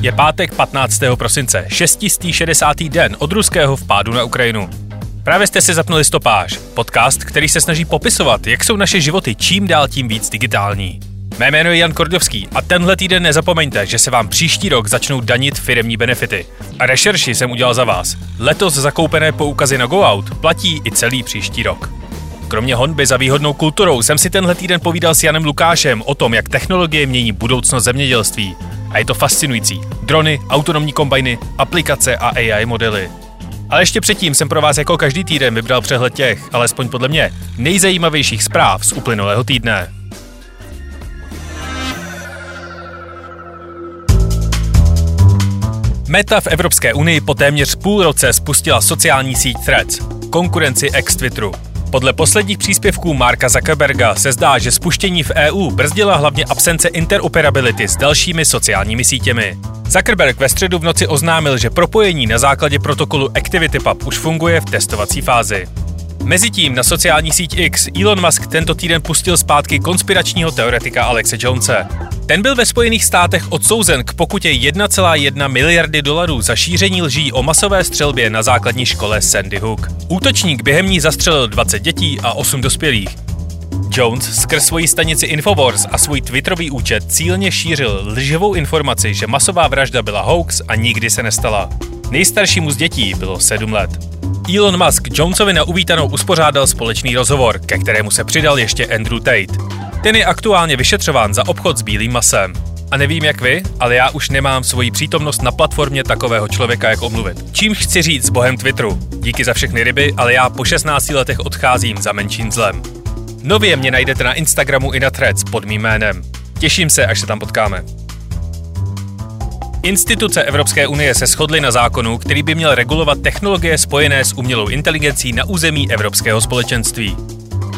Je pátek 15. prosince, 660. den od ruského vpádu na Ukrajinu. Právě jste si zapnuli stopáž, podcast, který se snaží popisovat, jak jsou naše životy čím dál tím víc digitální. Mé jméno je Jan Kordovský a tenhle týden nezapomeňte, že se vám příští rok začnou danit firemní benefity. A rešerši jsem udělal za vás. Letos zakoupené poukazy na GoOut platí i celý příští rok. Kromě honby za výhodnou kulturou jsem si tenhle týden povídal s Janem Lukášem o tom, jak technologie mění budoucnost zemědělství. A je to fascinující. Drony, autonomní kombajny, aplikace a AI modely. Ale ještě předtím jsem pro vás jako každý týden vybral přehled těch, alespoň podle mě, nejzajímavějších zpráv z uplynulého týdne. Meta v Evropské unii po téměř půl roce spustila sociální síť Threads, konkurenci ex-Twitteru. Podle posledních příspěvků Marka Zuckerberga se zdá, že spuštění v EU brzdila hlavně absence interoperability s dalšími sociálními sítěmi. Zuckerberg ve středu v noci oznámil, že propojení na základě protokolu ActivityPub už funguje v testovací fázi. Mezitím na sociální síť X Elon Musk tento týden pustil zpátky konspiračního teoretika Alexe Jonese. Ten byl ve Spojených státech odsouzen k pokutě 1,1 miliardy dolarů za šíření lží o masové střelbě na základní škole Sandy Hook. Útočník během ní zastřelil 20 dětí a 8 dospělých. Jones skrz svoji stanici Infowars a svůj Twitterový účet cílně šířil lživou informaci, že masová vražda byla hoax a nikdy se nestala. Nejstaršímu z dětí bylo 7 let. Elon Musk Jonesovi na uvítanou uspořádal společný rozhovor, ke kterému se přidal ještě Andrew Tate. Ten je aktuálně vyšetřován za obchod s bílým masem. A nevím jak vy, ale já už nemám svoji přítomnost na platformě takového člověka, jak omluvit. Čím chci říct s bohem Twitteru? Díky za všechny ryby, ale já po 16 letech odcházím za menším zlem. Nově mě najdete na Instagramu i na Threads pod mým jménem. Těším se, až se tam potkáme. Instituce Evropské unie se shodly na zákonu, který by měl regulovat technologie spojené s umělou inteligencí na území Evropského společenství.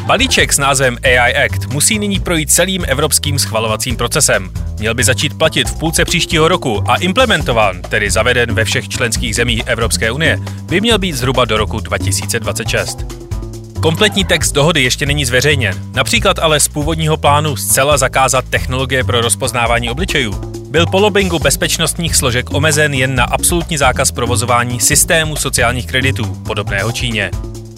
Balíček s názvem AI Act musí nyní projít celým evropským schvalovacím procesem. Měl by začít platit v půlce příštího roku a implementován, tedy zaveden ve všech členských zemích Evropské unie, by měl být zhruba do roku 2026. Kompletní text dohody ještě není zveřejněn, například ale z původního plánu zcela zakázat technologie pro rozpoznávání obličejů. Byl po lobbingu bezpečnostních složek omezen jen na absolutní zákaz provozování systému sociálních kreditů, podobného Číně.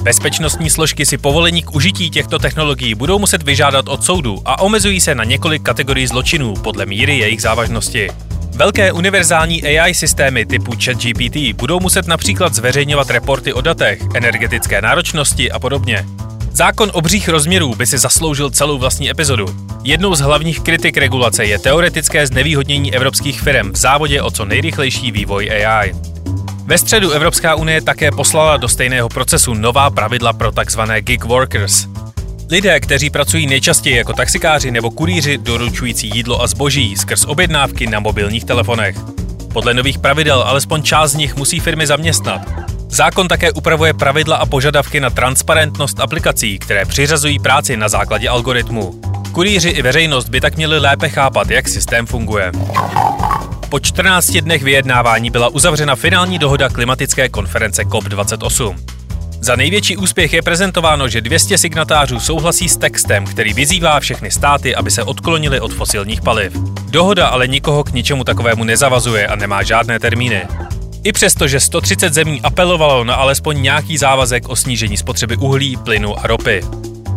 Bezpečnostní složky si povolení k užití těchto technologií budou muset vyžádat od soudu a omezují se na několik kategorií zločinů podle míry jejich závažnosti. Velké univerzální AI systémy typu ChatGPT budou muset například zveřejňovat reporty o datech, energetické náročnosti a podobně. Zákon obřích rozměrů by si zasloužil celou vlastní epizodu. Jednou z hlavních kritik regulace je teoretické znevýhodnění evropských firm v závodě o co nejrychlejší vývoj AI. Ve středu Evropská unie také poslala do stejného procesu nová pravidla pro tzv. gig workers. Lidé, kteří pracují nejčastěji jako taxikáři nebo kurýři doručující jídlo a zboží skrz objednávky na mobilních telefonech. Podle nových pravidel alespoň část z nich musí firmy zaměstnat. Zákon také upravuje pravidla a požadavky na transparentnost aplikací, které přiřazují práci na základě algoritmu. Kurýři i veřejnost by tak měli lépe chápat, jak systém funguje. Po 14 dnech vyjednávání byla uzavřena finální dohoda klimatické konference COP28. Za největší úspěch je prezentováno, že 200 signatářů souhlasí s textem, který vyzývá všechny státy, aby se odklonili od fosilních paliv. Dohoda ale nikoho k ničemu takovému nezavazuje a nemá žádné termíny. I přesto, že 130 zemí apelovalo na alespoň nějaký závazek o snížení spotřeby uhlí, plynu a ropy.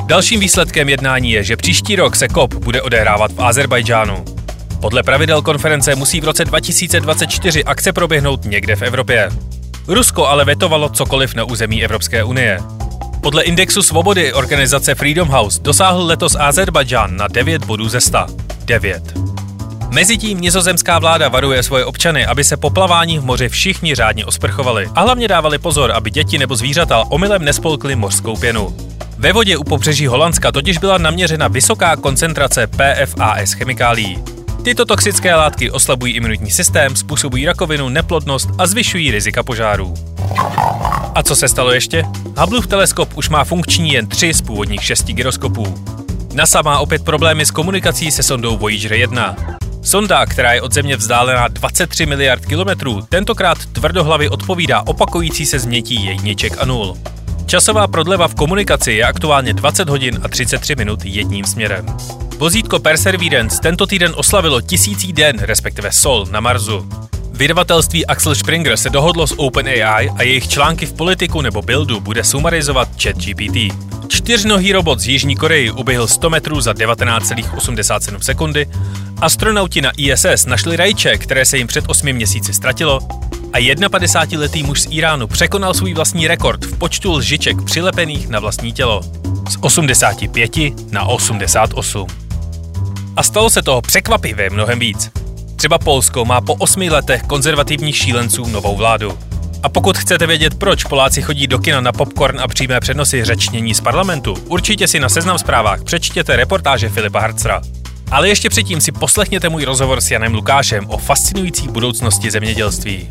Dalším výsledkem jednání je, že příští rok se COP bude odehrávat v Azerbajdžánu. Podle pravidel konference musí v roce 2024 akce proběhnout někde v Evropě. Rusko ale vetovalo cokoliv na území Evropské unie. Podle indexu svobody organizace Freedom House dosáhl letos Azerbajdžán na 9 bodů ze 100. 9. Mezitím nizozemská vláda varuje svoje občany, aby se po plavání v moři všichni řádně osprchovali a hlavně dávali pozor, aby děti nebo zvířata omylem nespolkly mořskou pěnu. Ve vodě u pobřeží Holandska totiž byla naměřena vysoká koncentrace PFAS chemikálií. Tyto toxické látky oslabují imunitní systém, způsobují rakovinu, neplodnost a zvyšují rizika požárů. A co se stalo ještě? Hubbleův teleskop už má funkční jen tři z původních šesti gyroskopů. NASA má opět problémy s komunikací se sondou Voyager 1. Sonda, která je od Země vzdálená 23 miliard kilometrů, tentokrát tvrdohlavy odpovídá opakující se změtí jedniček a nul. Časová prodleva v komunikaci je aktuálně 20 hodin a 33 minut jedním směrem. Vozítko Perseverance tento týden oslavilo tisící den, respektive Sol, na Marsu. Vydavatelství Axel Springer se dohodlo s OpenAI a jejich články v politiku nebo buildu bude sumarizovat ChatGPT. Čtyřnohý robot z Jižní Koreji uběhl 100 metrů za 19,87 sekundy, astronauti na ISS našli rajče, které se jim před 8 měsíci ztratilo a 51-letý muž z Iránu překonal svůj vlastní rekord v počtu lžiček přilepených na vlastní tělo. Z 85 na 88. A stalo se toho překvapivě mnohem víc. Třeba Polsko má po osmi letech konzervativních šílenců novou vládu. A pokud chcete vědět, proč Poláci chodí do kina na popcorn a přímé přenosy řečnění z parlamentu, určitě si na seznam zprávách přečtěte reportáže Filipa Harcra. Ale ještě předtím si poslechněte můj rozhovor s Janem Lukášem o fascinující budoucnosti zemědělství.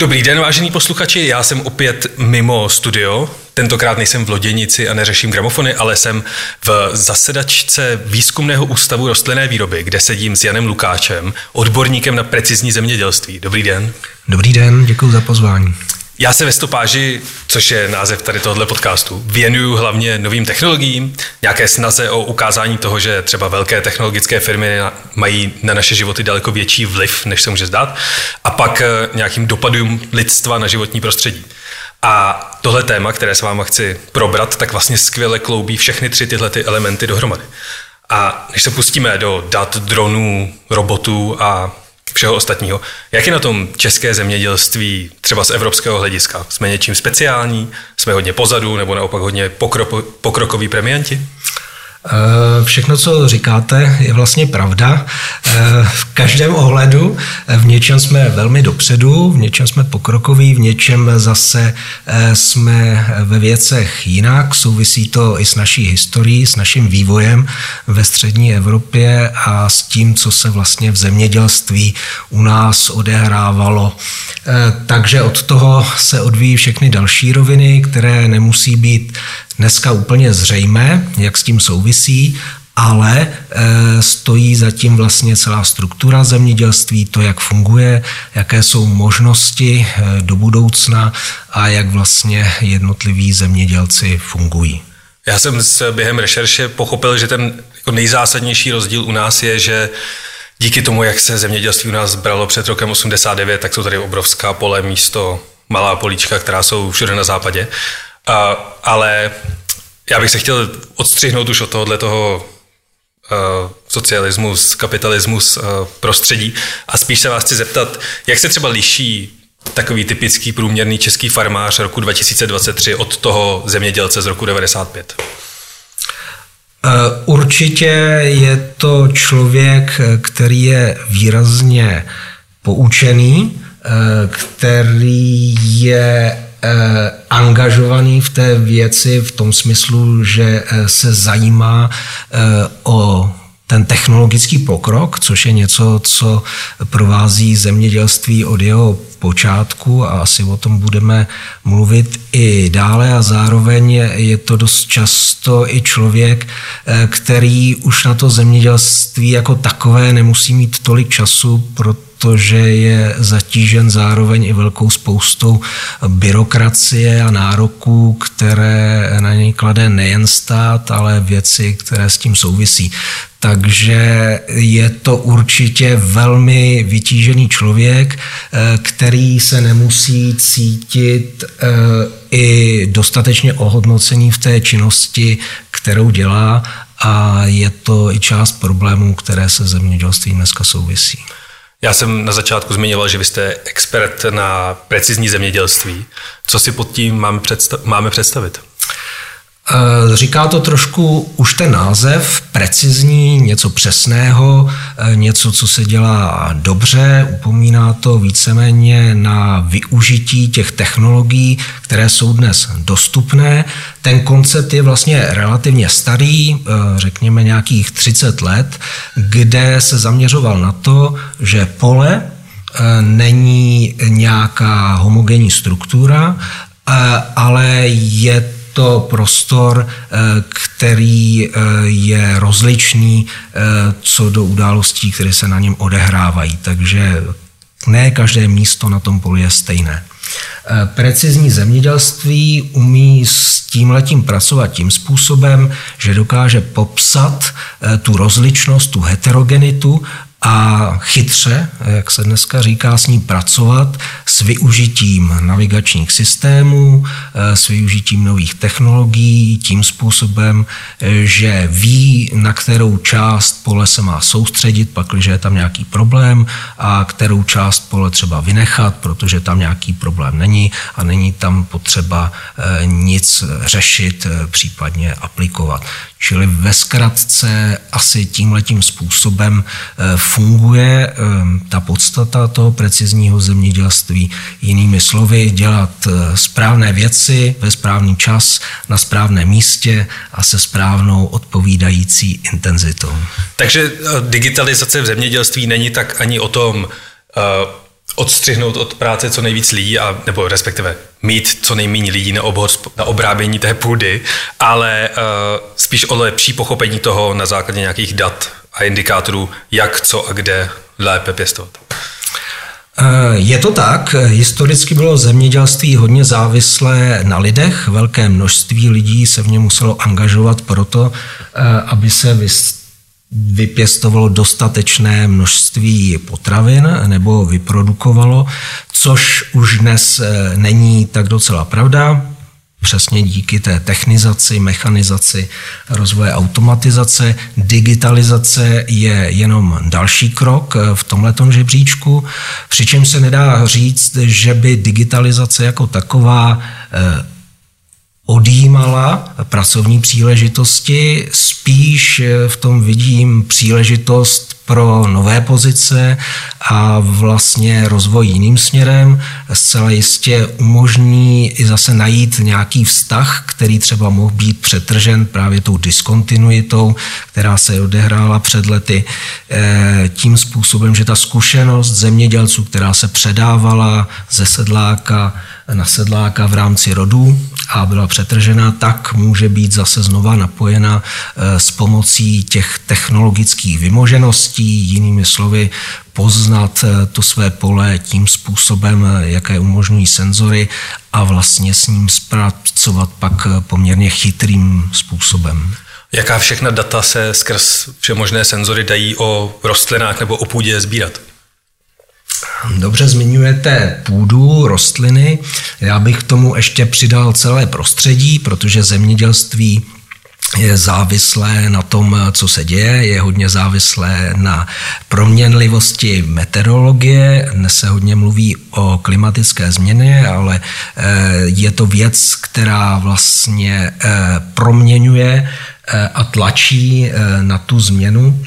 Dobrý den, vážení posluchači, já jsem opět mimo studio. Tentokrát nejsem v loděnici a neřeším gramofony, ale jsem v zasedačce Výzkumného ústavu rostlinné výroby, kde sedím s Janem Lukáčem, odborníkem na precizní zemědělství. Dobrý den. Dobrý den, děkuji za pozvání. Já se ve stopáži, což je název tady tohoto podcastu, věnuju hlavně novým technologiím, nějaké snaze o ukázání toho, že třeba velké technologické firmy mají na naše životy daleko větší vliv, než se může zdát, a pak eh, nějakým dopadům lidstva na životní prostředí. A tohle téma, které se vám chci probrat, tak vlastně skvěle kloubí všechny tři tyhle ty elementy dohromady. A než se pustíme do dat, dronů, robotů a všeho ostatního. Jak je na tom české zemědělství třeba z evropského hlediska? Jsme něčím speciální? Jsme hodně pozadu nebo naopak hodně pokrok, pokrokoví premianti? Eh, všechno, co říkáte, je vlastně pravda. Eh, v každém ohledu eh, v něčem jsme velmi dopředu, v něčem jsme pokrokoví, v něčem zase jsme ve věcech jinak. Souvisí to i s naší historií, s naším vývojem ve střední Evropě a s tím, co se vlastně v zemědělství u nás odehrávalo. Takže od toho se odvíjí všechny další roviny, které nemusí být dneska úplně zřejmé, jak s tím souvisí, ale e, stojí zatím vlastně celá struktura zemědělství, to, jak funguje, jaké jsou možnosti e, do budoucna a jak vlastně jednotliví zemědělci fungují. Já jsem s během rešerše pochopil, že ten jako nejzásadnější rozdíl u nás je, že díky tomu, jak se zemědělství u nás bralo před rokem 89, tak jsou tady obrovská pole místo malá políčka, která jsou všude na západě. Uh, ale já bych se chtěl odstřihnout už od tohohle toho uh, socialismus, kapitalismus uh, prostředí a spíš se vás chci zeptat, jak se třeba liší takový typický průměrný český farmář roku 2023 od toho zemědělce z roku 95? Určitě je to člověk, který je výrazně poučený, který je Eh, angažovaný v té věci v tom smyslu, že eh, se zajímá eh, o ten technologický pokrok, což je něco, co provází zemědělství od jeho počátku a asi o tom budeme mluvit i dále. A zároveň je to dost často i člověk, který už na to zemědělství jako takové nemusí mít tolik času, proto protože je zatížen zároveň i velkou spoustou byrokracie a nároků, které na něj klade nejen stát, ale věci, které s tím souvisí. Takže je to určitě velmi vytížený člověk, eh, který se nemusí cítit eh, i dostatečně ohodnocený v té činnosti, kterou dělá a je to i část problémů, které se zemědělstvím dneska souvisí. Já jsem na začátku zmiňoval, že vy jste expert na precizní zemědělství. Co si pod tím máme, máme představit? Eh, říká to trošku už ten název, precizní, něco přesného, eh, něco, co se dělá dobře, upomíná to víceméně na využití těch technologií, které jsou dnes dostupné. Ten koncept je vlastně relativně starý, eh, řekněme nějakých 30 let, kde se zaměřoval na to, že pole není nějaká homogenní struktura, ale je to prostor, eh, který eh, je rozličný eh, co do událostí, které se na něm odehrávají. Takže ne každé místo na tom poli je stejné. Precizní zemědělství umí s tím letím pracovat tím způsobem, že dokáže popsat tu rozličnost, tu heterogenitu a chytře, jak se dneska říká, s ní pracovat s využitím navigačních systémů, eh, s využitím nových technologií, tím způsobem, eh, že ví, na kterou část pole se má soustředit, pakliže je tam nějaký problém, a kterou část pole třeba vynechat, protože tam nějaký problém není a není tam potřeba eh, nic řešit, případně aplikovat. Čili ve zkratce asi tímhletím způsobem eh, funguje eh, ta podstata toho precizního zemědělství. Jinými slovy, dělat eh, správné věci ve správný čas, na správném místě a se správnou odpovídající intenzitou. Takže digitalizace v zemědělství není tak ani o tom, odstřihnout od práce co nejvíc lidí, a, nebo respektive mít co nejméně lidí na, obhod, na obrábění té půdy, ale uh, spíš o lepší pochopení toho na základě nějakých dat a indikátorů, jak, co a kde lépe pěstovat. Eh, je to tak. Historicky bylo zemědělství hodně závislé na lidech. Velké množství lidí se v něm muselo angažovat proto, eh, aby se vypěstovalo dostatečné množství potravin nebo vyprodukovalo, což už dnes eh, není tak docela pravda. Přesně díky té technizaci, mechanizaci, rozvoje automatizace, digitalizace je jenom další krok eh, v tomhletom žebříčku, přičemž se nedá říct, že by digitalizace jako taková eh, odjímala pracovní příležitosti, spíš v tom vidím příležitost pro nové pozice a vlastně rozvoj jiným směrem. Zcela jistě umožní i zase najít nějaký vztah, který třeba mohl být přetržen právě tou diskontinuitou, která se odehrála před lety eh, tím způsobem, že ta zkušenost zemědělců, která se předávala ze sedláka na sedláka v rámci rodu a byla přetržena, tak může být zase znova napojena eh, s pomocí těch technologických vymožeností, jinými slovy poznat eh, to své pole tím způsobem, eh, jaké umožňují senzory a vlastně s ním zpracovat pak poměrně chytrým způsobem. Jaká všechna data se skrz všemožné senzory dají o rostlinách nebo o půdě sbírat? Dobře zmiňujete půdu, rostliny. Já bych k tomu ještě přidal celé prostředí, protože zemědělství je závislé na tom, co se děje, je hodně závislé na proměnlivosti meteorologie. Dnes se hodně mluví o klimatické změně, ale eh, je to věc, která vlastně eh, proměňuje eh, a tlačí na tu změnu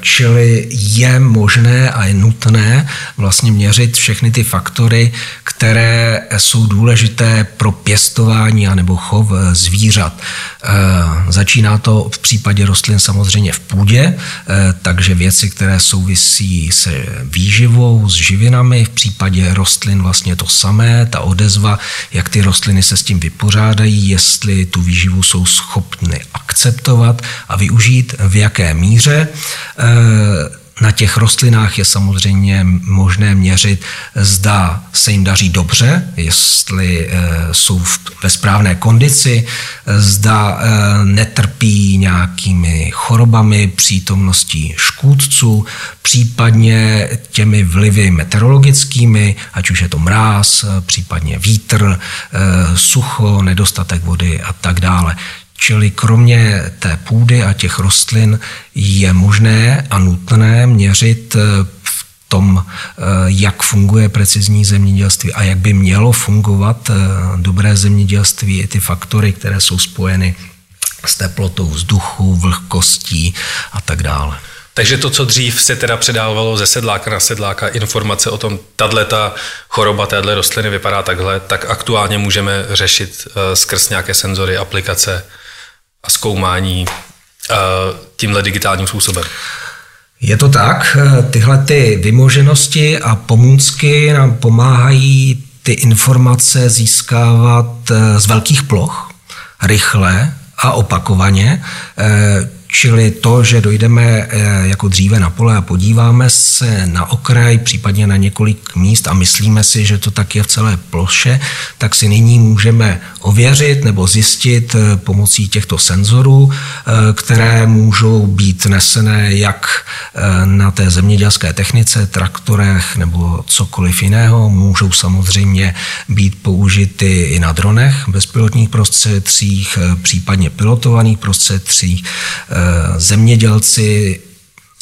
čili je možné a je nutné vlastně měřit všechny ty faktory, které jsou důležité pro pěstování anebo chov eh, zvířat. Eh, začíná to v případě rostlin samozřejmě v půdě, takže věci, které souvisí se výživou, s živinami, v případě rostlin vlastně to samé, ta odezva, jak ty rostliny se s tím vypořádají, jestli tu výživu jsou schopny akceptovat a využít, v jaké míře. Eh, na těch rostlinách je samozřejmě možné měřit, zda se jim daří dobře, jestli eh, jsou ve správné kondici, zda eh, netrpí nějakými chorobami, přítomností škůdců, případně těmi vlivy meteorologickými, ať už je to mráz, případně vítr, sucho, nedostatek vody a tak dále. Čili kromě té půdy a těch rostlin je možné a nutné měřit eh, v tom, jak funguje precizní zemědělství a jak by mělo fungovat dobré zemědělství, i ty faktory, které jsou spojeny s teplotou vzduchu, vlhkostí a tak dále. Takže to, co dřív se teda předávalo ze sedláka na sedláka, informace o tom, tato choroba téhle rostliny vypadá takhle, tak aktuálně můžeme řešit skrz nějaké senzory, aplikace a zkoumání uh, tímhle digitálním způsobem. Je to tak, tyhle ty vymoženosti a pomůcky nám pomáhají ty informace získávat eh, z velkých ploch, rychle a opakovaně. Čili to, že dojdeme eh, jako dříve na pole a podíváme se na okraj, případně na několik míst a myslíme si, že to tak je v celé ploše, tak si nyní můžeme ověřit nebo zjistit eh, pomocí těchto senzorů, eh, které můžou být nesené jak na té zemědělské technice, traktorech nebo cokoliv jiného. Můžou samozřejmě být použity i na dronech, bezpilotních prostředcích, případně pilotovaných prostředcích, Zemědělci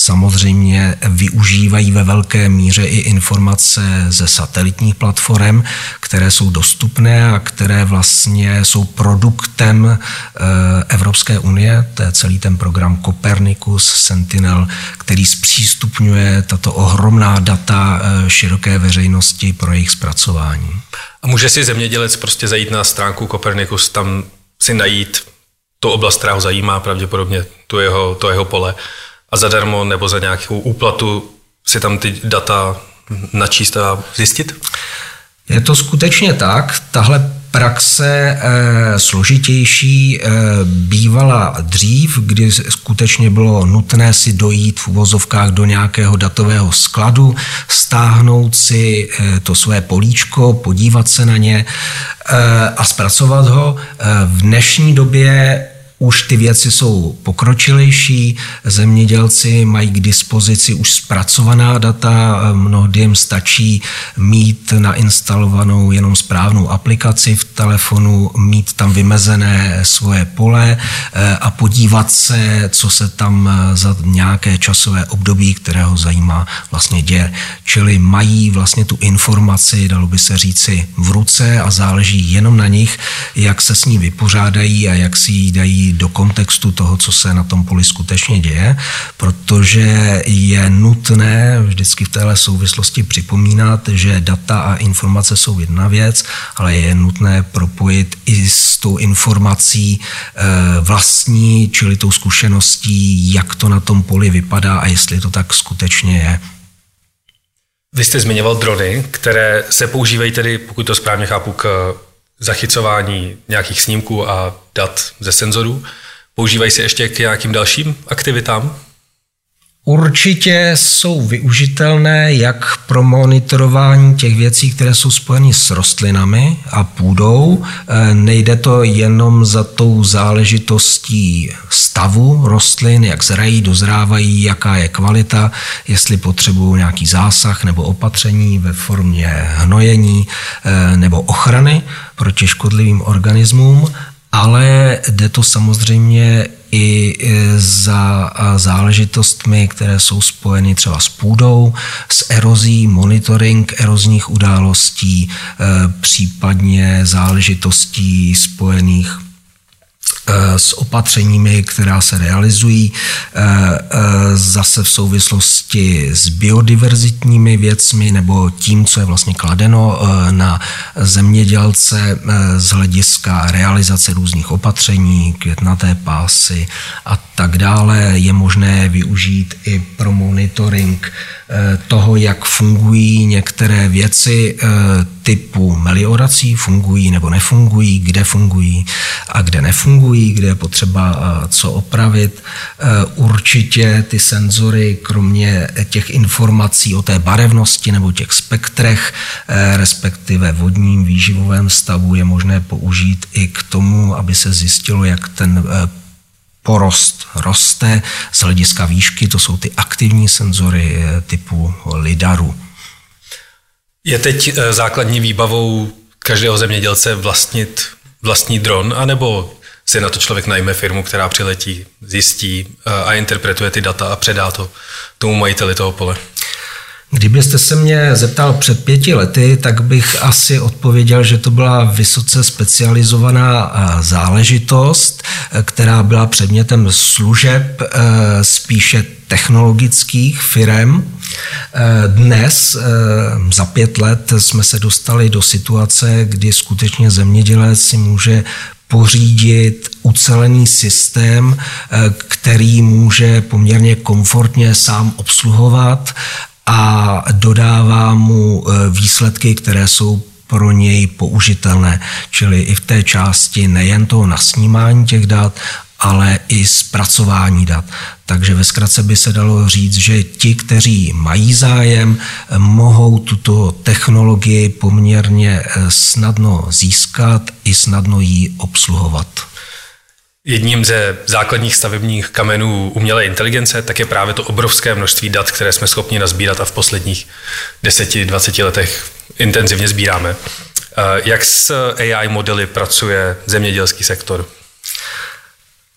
samozřejmě využívají ve velké míře i informace ze satelitních platform, které jsou dostupné a které vlastně jsou produktem eh, Evropské unie. To je celý ten program Copernicus, Sentinel, který zpřístupňuje tato ohromná data eh, široké veřejnosti pro jejich zpracování. A může si zemědělec prostě zajít na stránku Copernicus, tam si najít tu oblast, která ho zajímá, pravděpodobně to jeho, to jeho pole a zadarmo nebo za nějakou úplatu si tam ty data načíst a zjistit? Je to skutečně tak. Tahle praxe e, složitější e, bývala dřív, kdy skutečně bylo nutné si dojít v uvozovkách do nějakého datového skladu, stáhnout si e, to své políčko, podívat se na ně a zpracovat ho. V dnešní době už ty věci jsou pokročilejší, zemědělci mají k dispozici už zpracovaná data, mnohdy jim stačí mít nainstalovanou jenom správnou aplikaci v telefonu, mít tam vymezené svoje pole eh, a podívat se, co se tam eh, za nějaké časové období, které ho zajímá, vlastně děje. Čili mají vlastně tu informaci, dalo by se říci, v ruce a záleží jenom na nich, jak se s ní vypořádají a jak si ji dají do kontextu toho, co se na tom poli skutečně děje, protože je nutné vždycky v téhle souvislosti připomínat, že data a informace jsou jedna věc, ale je nutné propojit i s tou informací eh, vlastní, čili tou zkušeností, jak to na tom poli vypadá a jestli to tak skutečně je. Vy jste zmiňoval drony, které se používají tedy, pokud to správně chápu, k zachycování nějakých snímků a dat ze senzorů. Používají se ještě k nějakým dalším aktivitám? Určitě jsou využitelné jak pro monitorování těch věcí, které jsou spojeny s rostlinami a půdou. E, nejde to jenom za tou záležitostí stavu rostlin, jak zrají, dozrávají, jaká je kvalita, jestli potřebují nějaký zásah nebo opatření ve formě hnojení e, nebo ochrany proti škodlivým organismům, ale jde to samozřejmě i za záležitostmi, které jsou spojeny třeba s půdou, s erozí, monitoring erozních událostí, e, případně záležitostí spojených s opatřeními, která se realizují eh, eh, zase v souvislosti s biodiverzitními věcmi nebo tím, co je vlastně kladeno na zemědělce z hlediska realizace různých opatření, květnaté pásy a tak dále. Je možné využít i pro monitoring toho, jak fungují některé věci typu meliorací, fungují nebo nefungují, kde fungují a kde nefungují, kde je potřeba co opravit. Určitě ty senzory, kromě těch informací o té barevnosti nebo těch spektrech, respektive vodním výživovém stavu, je možné použít i k tomu, aby se zjistilo, jak ten porost roste z hlediska výšky, to jsou ty aktivní senzory typu lidaru. Je teď eh, základní výbavou každého zemědělce vlastnit vlastní dron, anebo si na to člověk najme firmu, která přiletí, zjistí eh, a interpretuje ty data a předá to tomu majiteli toho pole? Kdybyste se mě zeptal před pěti lety, tak bych asi odpověděl, že to byla vysoce specializovaná záležitost, která byla předmětem služeb spíše technologických firm. Dnes za pět let jsme se dostali do situace, kdy skutečně zemědělec si může pořídit ucelený systém, který může poměrně komfortně sám obsluhovat a dodává mu e, výsledky, které jsou pro něj použitelné. Čili i v té části nejen toho nasnímání těch dat, ale i zpracování dat. Takže ve zkratce by se dalo říct, že ti, kteří mají zájem, mohou tuto technologii poměrně e, snadno získat i snadno ji obsluhovat. Jedním ze základních stavebních kamenů umělé inteligence tak je právě to obrovské množství dat, které jsme schopni nazbírat a v posledních 10-20 letech intenzivně sbíráme. Eh, jak s AI modely pracuje zemědělský sektor?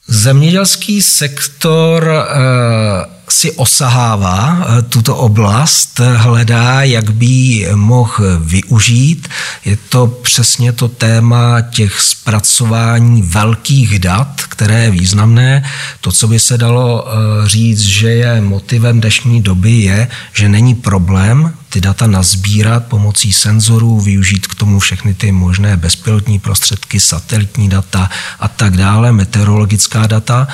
Zemědělský sektor eh, si osahává eh, tuto oblast, hledá, jak by ji mohl využít. Je to přesně to téma těch zpracování velkých dat, které je významné. To, co by se dalo eh, říct, že je motivem dnešní doby, je, že není problém ty data nazbírat pomocí senzorů, využít k tomu všechny ty možné bezpilotní prostředky, satelitní data a tak dále, meteorologická data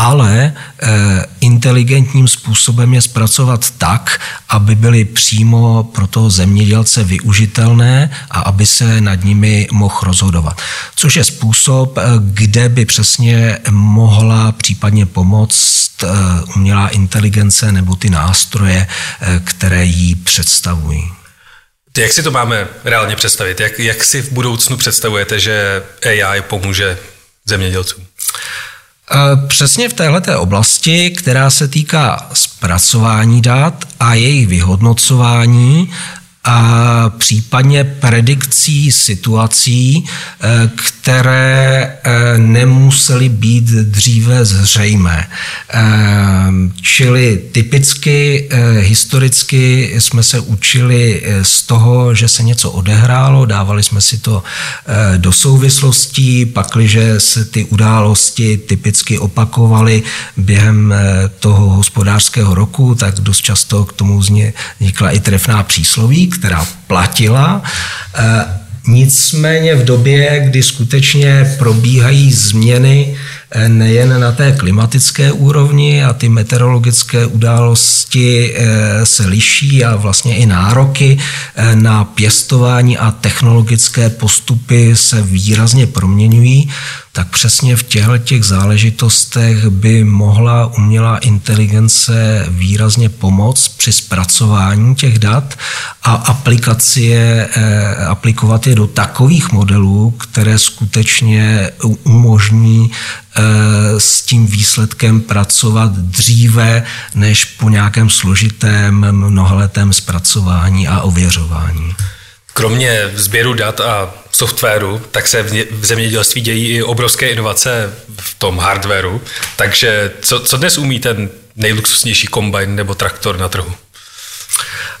ale eh, inteligentním způsobem je zpracovat tak, aby byly přímo pro toho zemědělce využitelné a aby se nad nimi mohl rozhodovat. Což je způsob, eh, kde by přesně mohla případně pomoct eh, umělá inteligence nebo ty nástroje, které jí představují. Jak si to máme reálně představit? Jak, jak si v budoucnu představujete, že AI pomůže zemědělcům? Přesně v této oblasti, která se týká zpracování dat a jejich vyhodnocování, a případně predikcí situací, eh, které eh, nemusely být dříve zřejmé. Eh, čili typicky historicky jsme se učili z toho, že se něco odehrálo, dávali jsme si to do souvislostí, pakliže se ty události typicky opakovaly během toho hospodářského roku, tak dost často k tomu vznikla i trefná přísloví, která platila. Eh, nicméně v době, kdy skutečně probíhají změny Eh, nejen na té klimatické úrovni a ty meteorologické události eh, se liší a vlastně i nároky na pěstování a technologické postupy se výrazně proměňují, tak přesně v těchto těch záležitostech by mohla umělá inteligence výrazně pomoct při zpracování těch dat a aplikaci je, aplikovat je do takových modelů, které skutečně umožní Eh, s tím výsledkem pracovat dříve než po nějakém složitém mnohaletém zpracování a ověřování. Kromě sběru dat a softwaru, tak se v zemědělství dějí i obrovské inovace v tom hardwareu. Takže co, co dnes umí ten nejluxusnější kombajn nebo traktor na trhu?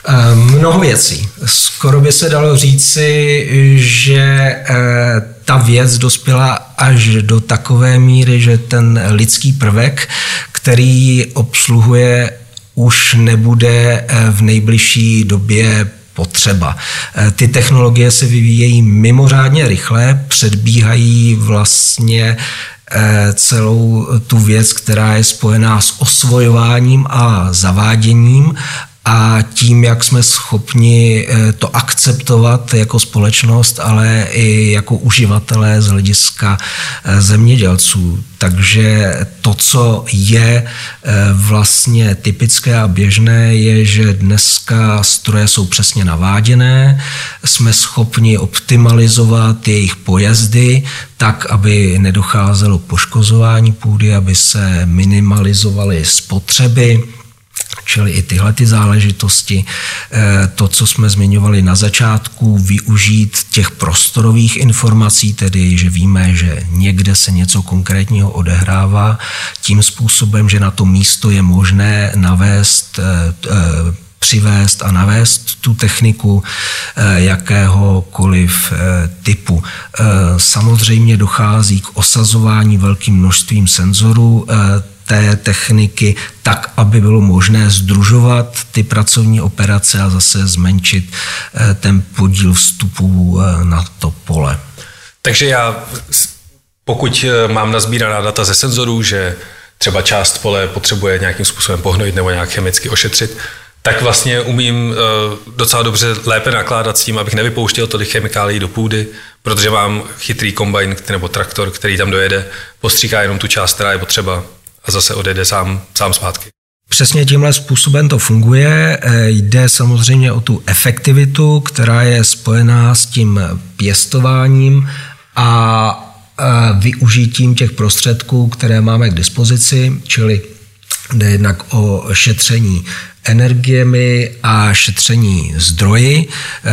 Eh, mnoho věcí. Skoro by se dalo říci, že eh, ta věc dospěla až do takové míry, že ten lidský prvek, který obsluhuje, už nebude eh, v nejbližší době potřeba. Ty technologie se vyvíjejí mimořádně rychle, předbíhají vlastně celou tu věc, která je spojená s osvojováním a zaváděním a tím, jak jsme schopni eh, to akceptovat jako společnost, ale i jako uživatelé z hlediska eh, zemědělců. Takže to, co je eh, vlastně typické a běžné, je, že dneska stroje jsou přesně naváděné, jsme schopni optimalizovat jejich pojezdy tak, aby nedocházelo poškozování půdy, aby se minimalizovaly spotřeby, Čili i tyhle ty záležitosti, eh, to, co jsme zmiňovali na začátku, využít těch prostorových informací, tedy že víme, že někde se něco konkrétního odehrává, tím způsobem, že na to místo je možné navést eh, eh, přivést a navést tu techniku jakéhokoliv typu. Samozřejmě dochází k osazování velkým množstvím senzorů té techniky tak, aby bylo možné združovat ty pracovní operace a zase zmenšit ten podíl vstupů na to pole. Takže já, pokud mám nazbíraná data ze senzorů, že třeba část pole potřebuje nějakým způsobem pohnojit nebo nějak chemicky ošetřit, tak vlastně umím docela dobře lépe nakládat s tím, abych nevypouštěl tolik chemikálií do půdy, protože mám chytrý kombajn nebo traktor, který tam dojede, postříká jenom tu část, která je potřeba a zase odejde sám, sám zpátky. Přesně tímhle způsobem to funguje. Eh, jde samozřejmě o tu efektivitu, která je spojená s tím pěstováním a využitím těch prostředků, které máme k dispozici, čili jde jednak o šetření energiemi a šetření zdroji eh,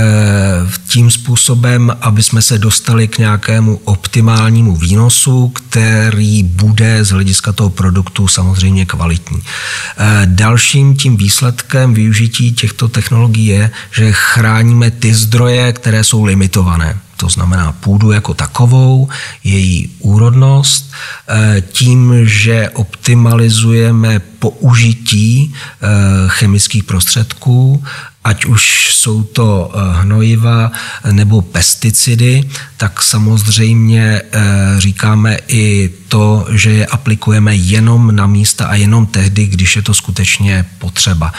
tím způsobem, aby jsme se dostali k nějakému optimálnímu výnosu, který bude z hlediska toho produktu samozřejmě kvalitní. Eh, dalším tím výsledkem využití těchto technologií je, že chráníme ty zdroje, které jsou limitované to znamená půdu jako takovou, její úrodnost, eh, tím, že optimalizujeme použití eh, chemických prostředků, ať už jsou to eh, hnojiva nebo pesticidy, tak samozřejmě říkáme i to, že je aplikujeme jenom na místa a jenom tehdy, když je to skutečně potřeba.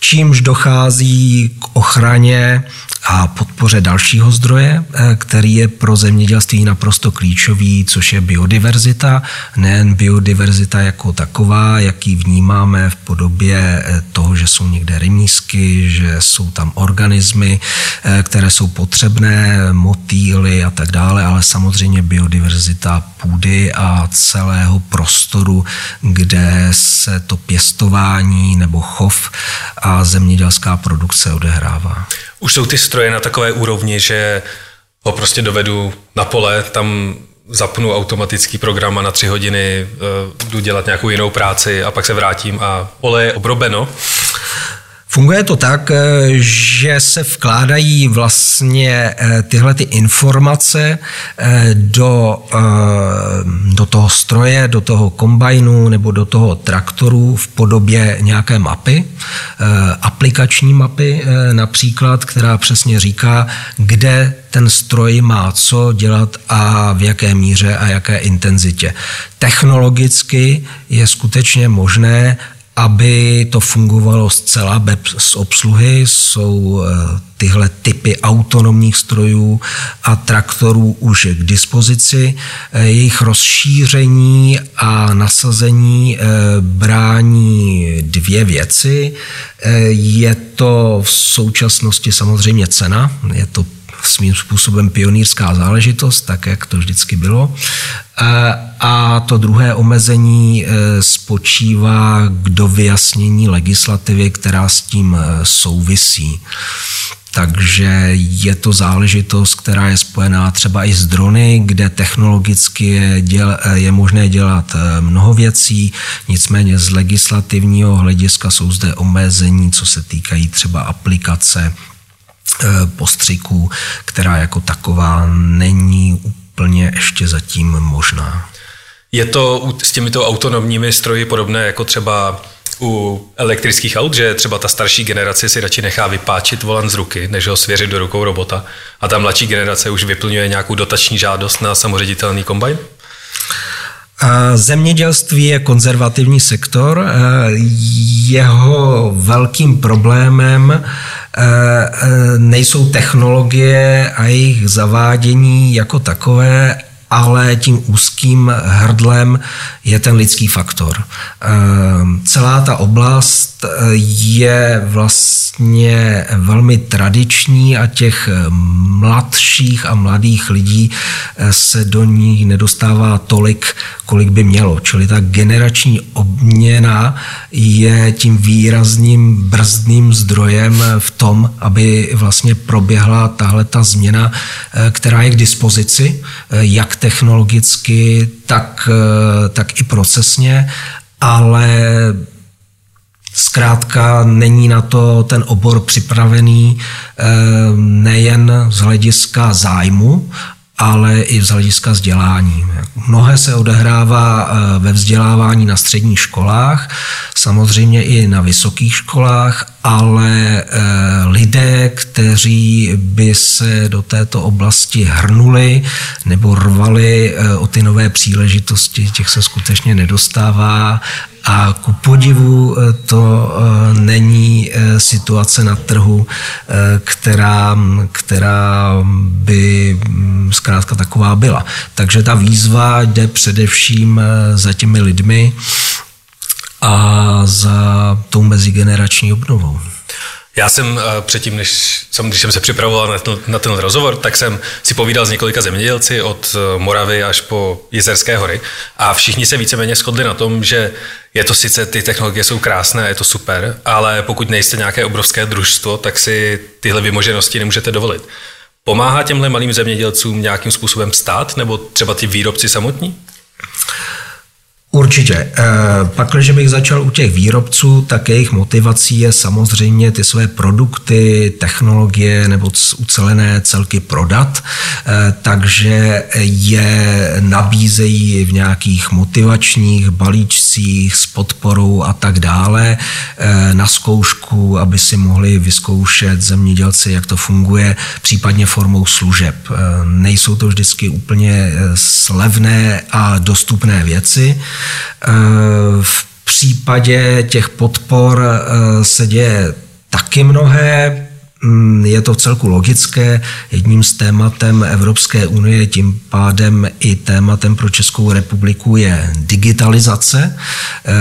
Čímž dochází k ochraně a podpoře dalšího zdroje, eh, který je pro zemědělství naprosto klíčový, což je biodiverzita. Nejen biodiverzita jako taková, jaký vnímáme v podobě eh, toho, že jsou někde remísky, že jsou tam organismy, eh, které jsou potřebné, motýly a tak dále, ale samozřejmě biodiverzita půdy a celého prostoru, kde se to pěstování nebo chov a zemědělská produkce odehrává. Už jsou ty stroje na takové úrovni, že ho prostě dovedu na pole, tam zapnu automatický program a na tři hodiny uh, jdu dělat nějakou jinou práci a pak se vrátím a pole je obrobeno. Funguje to tak, eh, že se vkládají vlastně eh, tyhle ty informace eh, do, do toho stroje, do toho kombajnu nebo do toho traktoru v podobě nějaké mapy, aplikační mapy například, která přesně říká, kde ten stroj má co dělat a v jaké míře a jaké intenzitě. Technologicky je skutečně možné aby to fungovalo zcela bez obsluhy, jsou eh, tyhle typy autonomních strojů a traktorů už k dispozici. Eh, jejich rozšíření a nasazení eh, brání dvě věci. Je to v současnosti samozřejmě cena, je to svým způsobem pionýrská záležitost, tak jak to vždycky bylo. A to druhé omezení e, spočívá k dovyjasnění legislativy, která s tím e, souvisí. Takže je to záležitost, která je spojená třeba i s drony, kde technologicky je, děl, e, je možné dělat mnoho věcí, nicméně z legislativního hlediska jsou zde omezení, co se týkají třeba aplikace postřiků, která jako taková není úplně ještě zatím možná. Je to s těmito autonomními stroji podobné jako třeba u elektrických aut, že třeba ta starší generace si radši nechá vypáčit volant z ruky, než ho svěřit do rukou robota a ta mladší generace už vyplňuje nějakou dotační žádost na samoředitelný kombajn? Zemědělství je konzervativní sektor. Jeho velkým problémem nejsou technologie a jejich zavádění jako takové, ale tím úzkým hrdlem je ten lidský faktor. Ehm, celá ta oblast eh, je vlastně velmi tradiční a těch mladších a mladých lidí eh, se do ní nedostává tolik, kolik by mělo. Čili ta generační obměna je tím výrazným brzdným zdrojem v tom, aby vlastně proběhla tahle ta změna, eh, která je k dispozici, jak technologicky, tak, tak i procesně, ale Zkrátka není na to ten obor připravený nejen z hlediska zájmu, ale i z hlediska vzdělání. Mnohé se odehrává eh, ve vzdělávání na středních školách, samozřejmě i na vysokých školách, ale eh, lidé, kteří by se do této oblasti hrnuli nebo rvali eh, o ty nové příležitosti, těch se skutečně nedostává a ku podivu to není situace na trhu, která, která by mm, zkrátka taková byla. Takže ta výzva jde především za těmi lidmi, a za tou mezigenerační obnovou. Já jsem eh, předtím, než jsem, když jsem se připravoval na ten, na ten rozhovor, tak jsem si povídal s několika zemědělci od eh, Moravy až po Jizerské hory a všichni se víceméně shodli na tom, že je to sice, ty technologie jsou krásné, je to super, ale pokud nejste nějaké obrovské družstvo, tak si tyhle vymoženosti nemůžete dovolit. Pomáhá těmhle malým zemědělcům nějakým způsobem stát, nebo třeba ty výrobci samotní? Určitě. Eh, Pak, když bych začal u těch výrobců, tak jejich motivací je samozřejmě ty své produkty, technologie nebo ucelené celky prodat, eh, takže je nabízejí v nějakých motivačních balíčcích s podporou a tak dále eh, na zkoušku, aby si mohli vyzkoušet zemědělci, jak to funguje, případně formou služeb. Nejsou to vždycky úplně slevné a dostupné věci, Eh, v případě těch podpor eh, se děje taky mnohé, je to v celku logické. Jedním z tématem Evropské unie, tím pádem i tématem pro Českou republiku je digitalizace, eh,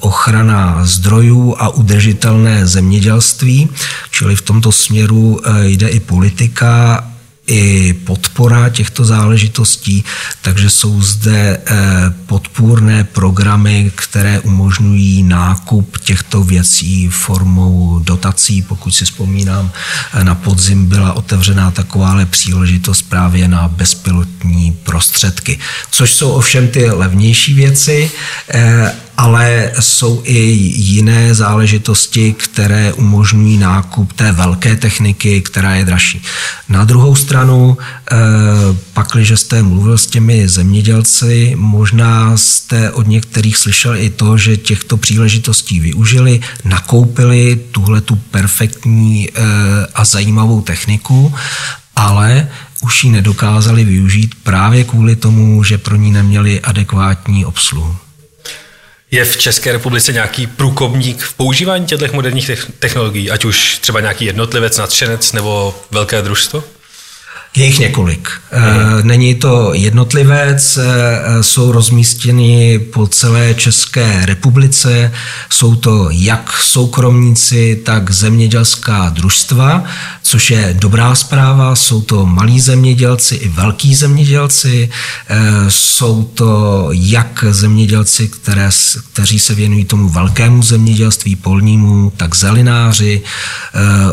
ochrana zdrojů a udržitelné zemědělství. Čili v tomto směru jde i politika i podpora těchto záležitostí, takže jsou zde eh, podpůrné programy, které umožňují nákup těchto věcí formou dotací. Pokud si vzpomínám, eh, na podzim byla otevřená takováhle příležitost právě na bezpilotní prostředky, což jsou ovšem ty levnější věci eh, ale jsou i jiné záležitosti, které umožňují nákup té velké techniky, která je dražší. Na druhou stranu, eh, pakliže jste mluvil s těmi zemědělci, možná jste od některých slyšel i to, že těchto příležitostí využili, nakoupili tuhle tu perfektní eh, a zajímavou techniku, ale už ji nedokázali využít právě kvůli tomu, že pro ní neměli adekvátní obsluhu. Je v České republice nějaký průkopník v používání těchto moderních technologií, ať už třeba nějaký jednotlivec, nadšenec nebo velké družstvo? Je jich několik. Mhm. Není to jednotlivec, eh, jsou rozmístěni po celé České republice. Jsou to jak soukromníci, tak zemědělská družstva, což je dobrá zpráva. Jsou to malí zemědělci i velký zemědělci. Eh, jsou to jak zemědělci, které, kteří se věnují tomu velkému zemědělství polnímu, tak zelináři,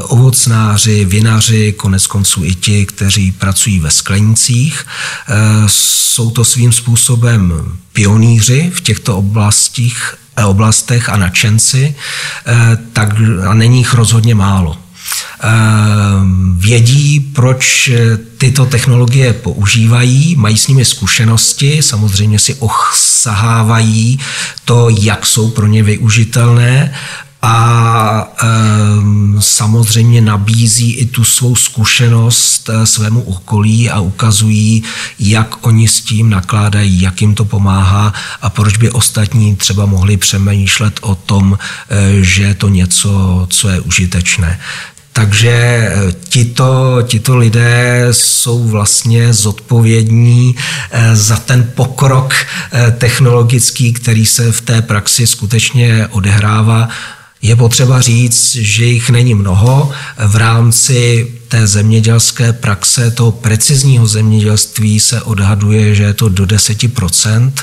ovocnáři, vinaři, konec konců i ti, kteří pracují ve sklenicích. Eh, jsou to svým způsobem pionýři v těchto oblastích, eh, oblastech a nadšenci, eh, tak a není jich rozhodně málo. Vědí, proč tyto technologie používají, mají s nimi zkušenosti, samozřejmě si osahávají to, jak jsou pro ně využitelné a um, samozřejmě nabízí i tu svou zkušenost eh, svému okolí a ukazují, jak oni s tím nakládají, jak jim to pomáhá a proč by ostatní třeba mohli přemýšlet o tom, eh, že je to něco, co je užitečné. Takže eh, tito, tito lidé jsou vlastně zodpovědní za ten pokrok technologický, který se v té praxi skutečně odehrává. Je potřeba říct, že jich není mnoho. V rámci té zemědělské praxe, toho precizního zemědělství se odhaduje, že je to do 10%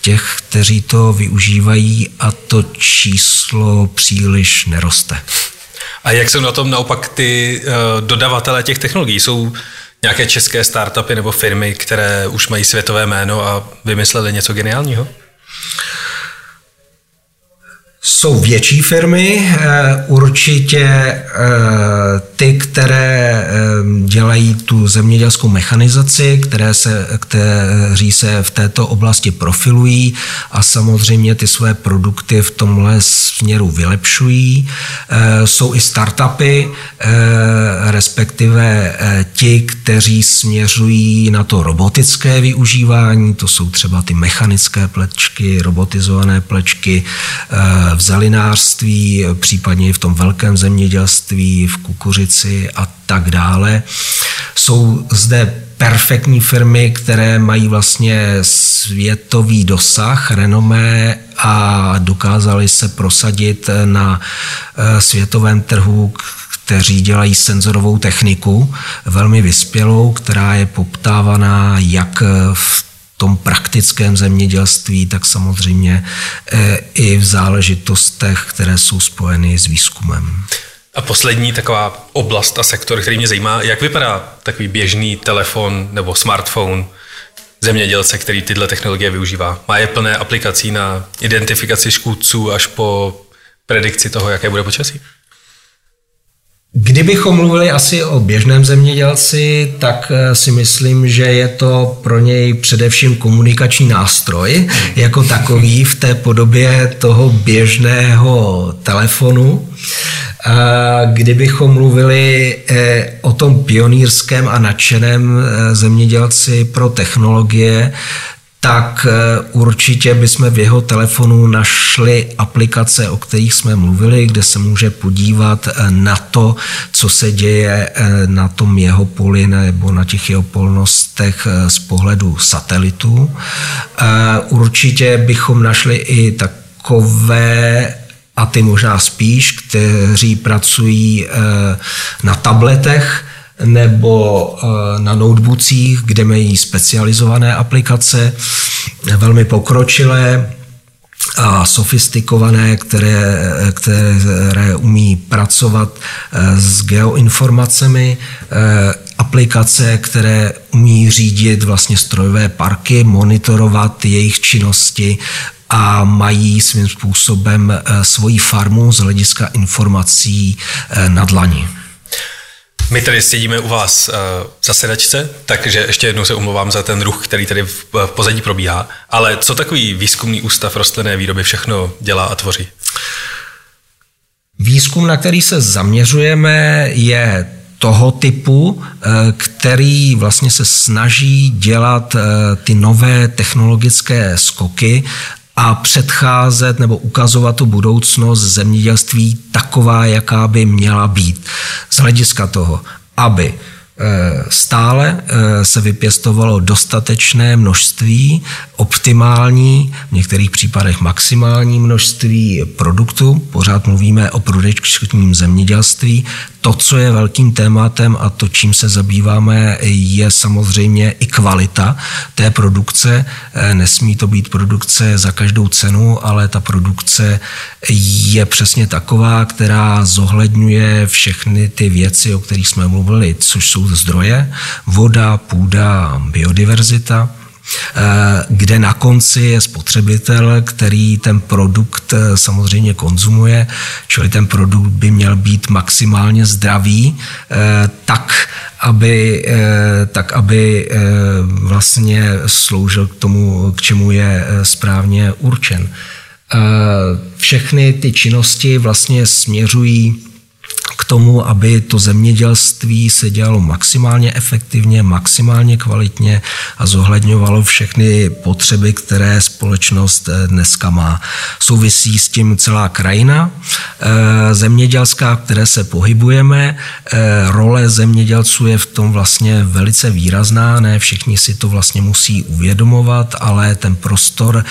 těch, kteří to využívají a to číslo příliš neroste. A jak jsou na tom naopak ty uh, dodavatelé těch technologií? Jsou nějaké české startupy nebo firmy, které už mají světové jméno a vymysleli něco geniálního? Jsou větší firmy, eh, určitě eh, ty, které eh, dělají tu zemědělskou mechanizaci, které se, kteří se v této oblasti profilují a samozřejmě ty své produkty v tomhle směru vylepšují. Jsou i startupy, respektive ti, kteří směřují na to robotické využívání, to jsou třeba ty mechanické plečky, robotizované plečky, v zelinářství, případně v tom velkém zemědělství, v kukuřici a tak dále. Jsou zde perfektní firmy, které mají vlastně světový dosah, renomé a dokázali se prosadit na eh, světovém trhu, kteří dělají senzorovou techniku, velmi vyspělou, která je poptávaná jak v tom praktickém zemědělství, tak samozřejmě eh, i v záležitostech, které jsou spojeny s výzkumem. A poslední taková oblast a sektor, který mě zajímá, jak vypadá takový běžný telefon nebo smartphone zemědělce, který tyhle technologie využívá. Má je plné aplikací na identifikaci škůdců až po predikci toho, jaké bude počasí? Kdybychom mluvili asi o běžném zemědělci, tak eh, si myslím, že je to pro něj především komunikační nástroj jako takový v té podobě toho běžného telefonu. Kdybychom mluvili eh, o tom pionýrském a nadšeném eh, zemědělci pro technologie, tak eh, určitě bychom v jeho telefonu našli aplikace, o kterých jsme mluvili, kde se může podívat eh, na to, co se děje eh, na tom jeho poli nebo na těch jeho polnostech z pohledu satelitu. Určitě bychom našli i takové a ty možná spíš, kteří pracují na tabletech, nebo eh, na notebookích, kde mají specializované aplikace, velmi pokročilé a sofistikované, které, které umí pracovat eh, s geoinformacemi, eh, aplikace, které umí řídit vlastně strojové parky, monitorovat jejich činnosti a mají svým způsobem svoji farmu z hlediska informací na dlani. My tady sedíme u vás uh, v zasedačce, takže ještě jednou se omlouvám za ten ruch, který tady v, v pozadí probíhá. Ale co takový výzkumný ústav rostlinné výroby všechno dělá a tvoří? Výzkum, na který se zaměřujeme, je toho typu, eh, který vlastně se snaží dělat eh, ty nové technologické skoky a předcházet nebo ukazovat tu budoucnost zemědělství taková, jaká by měla být. Z hlediska toho, aby Eh, stále eh, se vypěstovalo dostatečné množství, optimální, v některých případech maximální množství produktů. Pořád mluvíme o produkčním zemědělství. To, co je velkým tématem a to, čím se zabýváme, je samozřejmě i kvalita té produkce. Eh, nesmí to být produkce za každou cenu, ale ta produkce je přesně taková, která zohledňuje všechny ty věci, o kterých jsme mluvili, což jsou zdroje, voda, půda, biodiverzita, kde na konci je spotřebitel, který ten produkt eh, samozřejmě konzumuje, čili ten produkt by měl být maximálně zdravý, eh, tak, aby, tak, aby vlastně sloužil k tomu, k čemu je správně určen. Všechny ty činnosti vlastně směřují k tomu, aby to zemědělství se dělalo maximálně efektivně, maximálně kvalitně a zohledňovalo všechny potřeby, které společnost eh, dneska má. Souvisí s tím celá krajina eh, zemědělská, které se pohybujeme. Eh, role zemědělců je v tom vlastně velice výrazná, ne všichni si to vlastně musí uvědomovat, ale ten prostor,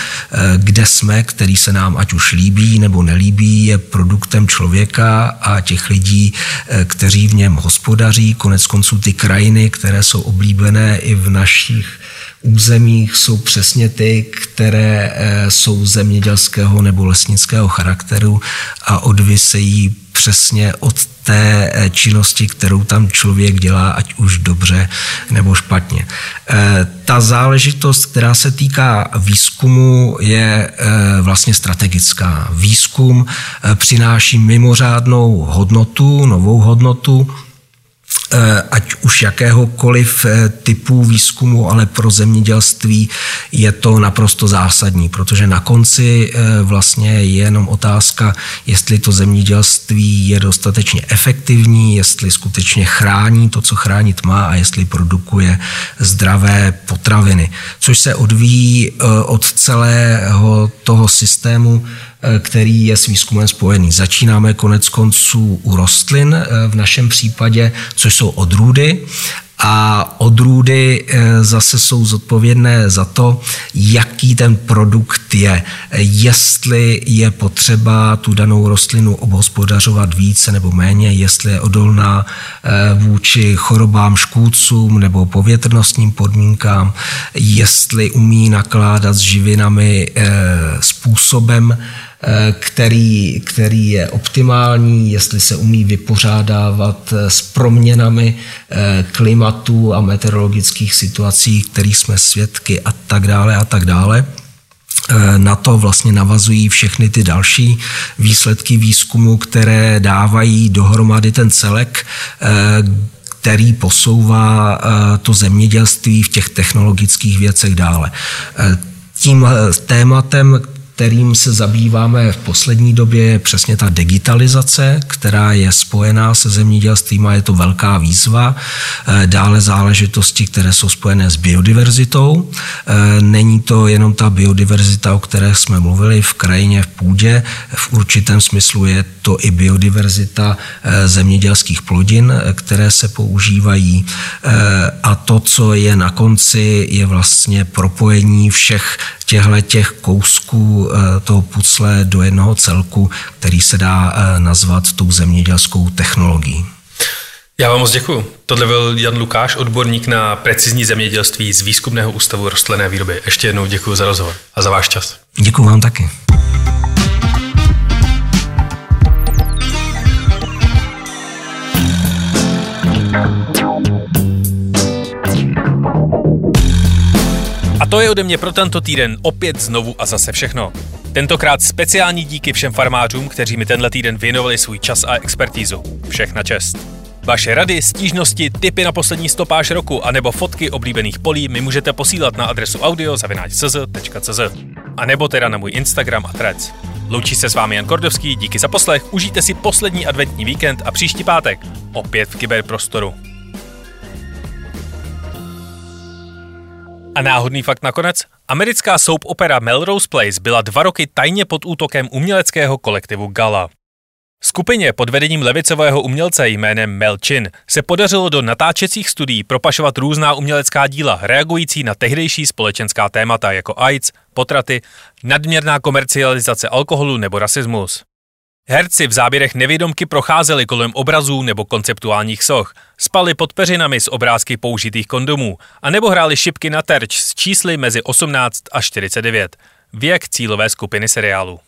kde jsme, který se nám ať už líbí nebo nelíbí, je produktem člověka a těch lidí, lidí, eh, kteří v něm hospodaří. Konec konců ty krajiny, které jsou oblíbené i v našich územích jsou přesně ty, které eh, jsou zemědělského nebo lesnického charakteru a odvisejí přesně od té eh, činnosti, kterou tam člověk dělá, ať už dobře nebo špatně. Eh, ta záležitost, která se týká výzkumu, je vlastně strategická. Výzkum přináší mimořádnou hodnotu, novou hodnotu, Eh, ať už jakéhokoliv eh, typu výzkumu, ale pro zemědělství je to naprosto zásadní, protože na konci eh, vlastně je jenom otázka, jestli to zemědělství je dostatečně efektivní, jestli skutečně chrání to, co chránit má a jestli produkuje zdravé potraviny, což se odvíjí od celého toho systému Eh, který je s výzkumem spojený. Začínáme konec konců u rostlin eh, v našem případě, což jsou odrůdy a odrůdy eh, zase jsou zodpovědné za to, jaký ten produkt je. Jestli je potřeba tu danou rostlinu obhospodařovat více nebo méně, jestli je odolná vůči chorobám, škůdcům nebo povětrnostním podmínkám, jestli umí nakládat s živinami způsobem, Eh, který, který je optimální, jestli se umí vypořádávat eh, s proměnami eh, klimatu a meteorologických situací, kterých jsme svědky a tak dále a tak dále. Na to vlastně navazují všechny ty další výsledky výzkumu, které dávají dohromady ten celek, který posouvá to zemědělství v těch technologických věcech dále. Tím tématem, kterým se zabýváme v poslední době, je přesně ta digitalizace, která je spojená se zemědělstvím a je to velká výzva. Eh, dále záležitosti, které jsou spojené s biodiverzitou. Eh, není to jenom ta biodiverzita, o které jsme mluvili v krajině, v půdě. V určitém smyslu je to i biodiverzita eh, zemědělských plodin, které se používají. A to, co je na konci, je vlastně propojení všech těchto těch kousků eh, toho pucle do jednoho celku, který se dá eh, nazvat tou zemědělskou technologií. Já vám moc děkuji. Tohle byl Jan Lukáš, odborník na precizní zemědělství z Výzkumného ústavu rostlinné výroby. Ještě jednou děkuji za rozhovor a za váš čas. Děkuji vám taky. To je ode mě pro tento týden opět znovu a zase všechno. Tentokrát speciální díky všem farmářům, kteří mi tenhle týden věnovali svůj čas a expertízu. Všech na čest. Vaše rady, stížnosti, tipy na poslední stopáž roku a nebo fotky oblíbených polí mi můžete posílat na adresu audio.cz.cz a nebo teda na můj Instagram a Threads. Loučí se s vámi Jan Kordovský, díky za poslech, užijte si poslední adventní víkend a příští pátek opět v kyberprostoru. A náhodný fakt nakonec? Americká soap opera Melrose Place byla dva roky tajně pod útokem uměleckého kolektivu Gala. Skupině pod vedením levicového umělce jménem Mel Chin se podařilo do natáčecích studií propašovat různá umělecká díla reagující na tehdejší společenská témata jako AIDS, potraty, nadměrná komercializace alkoholu nebo rasismus. Herci v záběrech nevědomky procházeli kolem obrazů nebo konceptuálních soch, spali pod peřinami z obrázky použitých kondomů a nebo hráli šipky na terč s čísly mezi 18 a 49. Věk cílové skupiny seriálu.